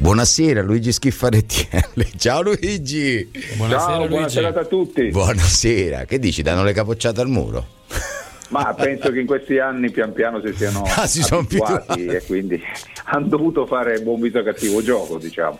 Buonasera Luigi Schiffarettielli. Ciao Luigi. Buonasera, Ciao, Luigi. buonasera a tutti. Buonasera. Che dici? Danno le capocciate al muro? Ma penso che in questi anni pian piano si siano ah, si abituati e quindi hanno dovuto fare buon viso cattivo gioco, diciamo.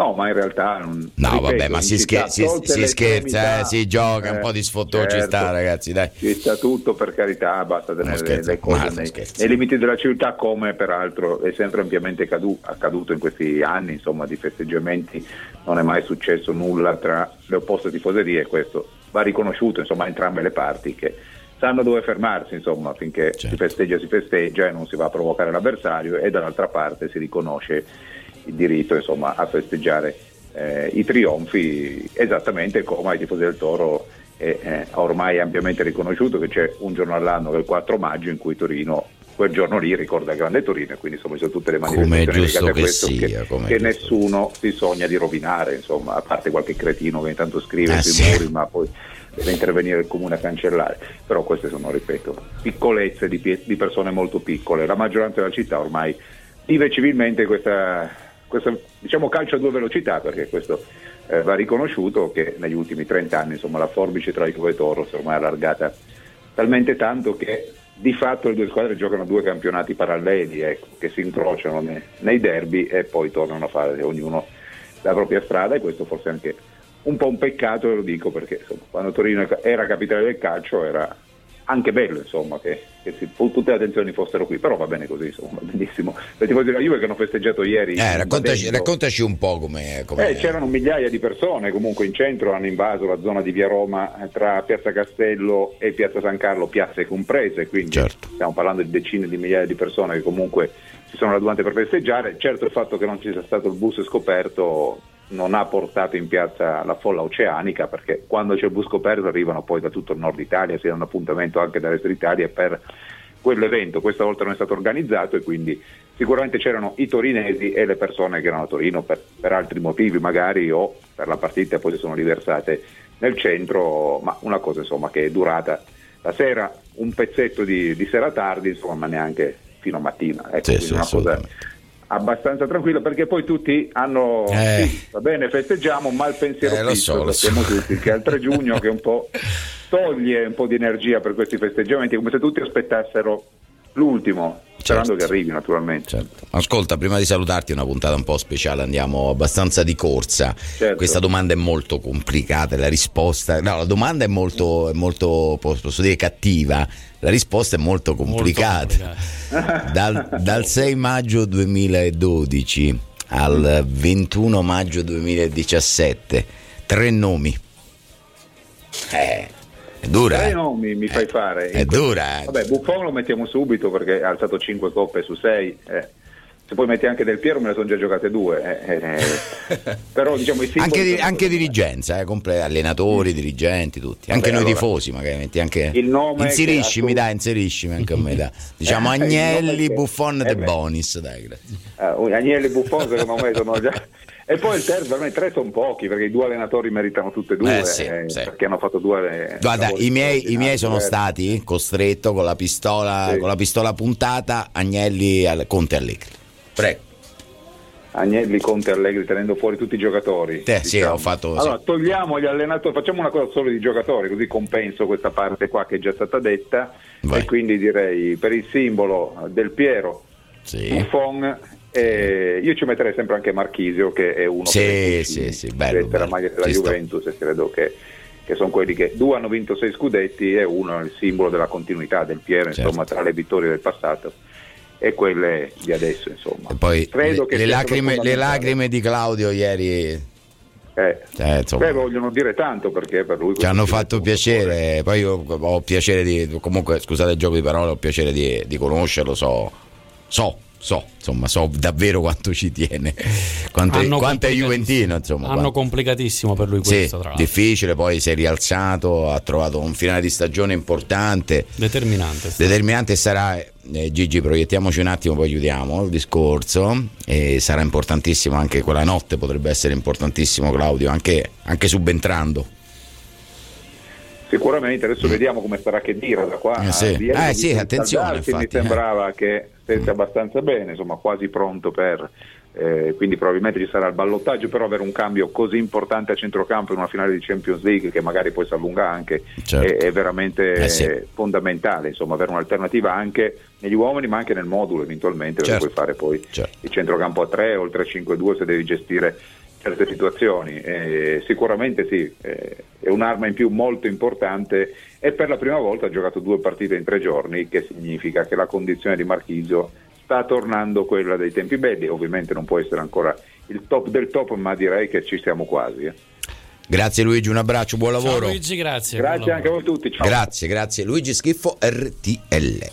No, ma in realtà non. No, ripeto, vabbè, ma si, scher- si, si scherza, eh, si gioca, eh, un po' di sfottò certo, ci sta, ragazzi. Dai. Ci sta tutto per carità, basta tenere scherzo, le cose nei, nei, limiti della civiltà, come peraltro è sempre ampiamente cadu- accaduto in questi anni, insomma, di festeggiamenti. Non è mai successo nulla tra le opposte tifoserie, questo va riconosciuto, insomma, a entrambe le parti che sanno dove fermarsi, insomma, finché certo. si festeggia si festeggia e non si va a provocare l'avversario e dall'altra parte si riconosce il diritto insomma, a festeggiare eh, i trionfi esattamente come ai tifosi del Toro è eh, ormai ampiamente riconosciuto che c'è un giorno all'anno che è il 4 maggio in cui Torino quel giorno lì ricorda il Grande Torino e quindi insomma ci sono tutte le manifestazioni legate a questo che, sia, che, che nessuno si sogna di rovinare insomma a parte qualche cretino che intanto scrive eh, sui sì. muri ma poi deve intervenire il comune a cancellare però queste sono ripeto piccolezze di, di persone molto piccole la maggioranza della città ormai vive civilmente questa questo diciamo, calcio a due velocità, perché questo eh, va riconosciuto che negli ultimi 30 anni insomma, la forbice tra Juve e Toro si è ormai allargata talmente tanto che di fatto le due squadre giocano due campionati paralleli ecco, che si incrociano nei, nei derby e poi tornano a fare ognuno la propria strada e questo forse è anche un po' un peccato, lo dico perché insomma, quando Torino era capitale del calcio era anche bello insomma, che, che si, tutte le attenzioni fossero qui, però va bene così, insomma, benissimo. I tifosi della Juve che hanno festeggiato ieri. Eh, raccontaci, raccontaci, un po' come. Eh, c'erano migliaia di persone comunque in centro, hanno invaso la zona di Via Roma eh, tra Piazza Castello e Piazza San Carlo, piazze comprese, quindi certo. stiamo parlando di decine di migliaia di persone che comunque si sono radunate per festeggiare. Certo il fatto che non ci sia stato il bus scoperto non ha portato in piazza la folla oceanica perché quando c'è il bus coperto arrivano poi da tutto il nord Italia, si danno appuntamento anche dall'est d'Italia per quell'evento, questa volta non è stato organizzato e quindi sicuramente c'erano i torinesi e le persone che erano a Torino per, per altri motivi magari o per la partita poi si sono riversate nel centro, ma una cosa insomma che è durata la sera, un pezzetto di, di sera tardi, insomma, ma neanche fino a mattina. Ecco, sì, sì, una cosa abbastanza tranquillo perché poi tutti hanno eh. sì, va bene festeggiamo ma il pensiero eh, fisso so, sappiamo so. tutti che è il 3 giugno che un po' toglie un po' di energia per questi festeggiamenti come se tutti aspettassero l'ultimo sperando certo. che arrivi naturalmente certo. ascolta prima di salutarti una puntata un po' speciale andiamo abbastanza di corsa certo. questa domanda è molto complicata la risposta no la domanda è molto, è molto posso dire cattiva la risposta è molto complicata. Molto complicata. Dal, dal 6 maggio 2012 al 21 maggio 2017, tre nomi. Eh, è dura. Eh. nomi mi fai fare. È dura. Eh. Vabbè, Buffon lo mettiamo subito perché ha alzato 5 coppe su 6. Eh se poi metti anche Del Piero me ne sono già giocate due eh, eh, però diciamo i anche, di, anche dirigenza eh, comple- allenatori, dirigenti tutti anche Vabbè, noi allora, tifosi magari metti anche il nome inseriscimi tu... dai inseriscimi anche a me dai. diciamo Agnelli, Buffon De Bonis dai grazie uh, Agnelli Buffon secondo me sono già e poi il terzo, per me tre sono pochi perché i due allenatori meritano tutte e due eh, sì, eh, sì. perché hanno fatto due. Guarda, i miei, i miei sono stati costretto con la pistola, sì. con la pistola puntata Agnelli, Conte Allegri. Prego. Agnelli, Conte, Allegri tenendo fuori tutti i giocatori. Eh, sì, diciamo. ho fatto, allora, sì. togliamo gli allenatori, facciamo una cosa solo di giocatori, così compenso questa parte qua che è già stata detta. Vai. E quindi direi per il simbolo del Piero, sì. Buffon, eh, io ci metterei sempre anche Marchisio, che è uno sì, che sì, sì, bello, bello. la maglia della ci Juventus, sto. e credo che, che, sono quelli che due hanno vinto sei scudetti e uno è il simbolo della continuità del Piero, certo. insomma, tra le vittorie del passato e quelle di adesso. Insomma. E poi Credo le, le, lacrime, le, lacrime, di Claudio ieri. Eh, eh, beh, vogliono dire tanto perché per lui ci hanno fatto piacere. Poi io ho piacere di. Comunque, scusate il gioco di parole, ho piacere di, di conoscerlo. So, so so, insomma, so davvero quanto ci tiene, quanto, è, quanto è Juventino. Insomma, hanno quanto... complicatissimo per lui questo. Sì, difficile, poi si è rialzato, ha trovato un finale di stagione importante. Determinante. Determinante sarà, eh, Gigi, proiettiamoci un attimo, poi chiudiamo il discorso. E sarà importantissimo anche quella notte, potrebbe essere importantissimo Claudio, anche, anche subentrando. Sicuramente, adesso mm. vediamo come sarà che dire da qua. Eh sì, eh, sì attenzione. Infatti, mi sembrava eh. che stesse abbastanza bene, insomma quasi pronto per eh, quindi probabilmente ci sarà il ballottaggio, però avere un cambio così importante a centrocampo in una finale di Champions League che magari poi si allunga anche certo. è, è, veramente eh sì. fondamentale, insomma avere un'alternativa anche negli uomini ma anche nel modulo eventualmente, certo. puoi fare poi certo. il centrocampo a 3 o il 3-5-2 se devi gestire certe situazioni. Eh, sicuramente sì, eh, è un'arma in più molto importante e per la prima volta ha giocato due partite in tre giorni, che significa che la condizione di Marchisio sta tornando quella dei tempi belli, ovviamente non può essere ancora il top del top, ma direi che ci siamo quasi. Eh. Grazie Luigi, un abbraccio, buon lavoro. Ciao Luigi, grazie. Grazie anche a voi tutti. Ciao. Grazie, grazie. Luigi Schiffo RTL.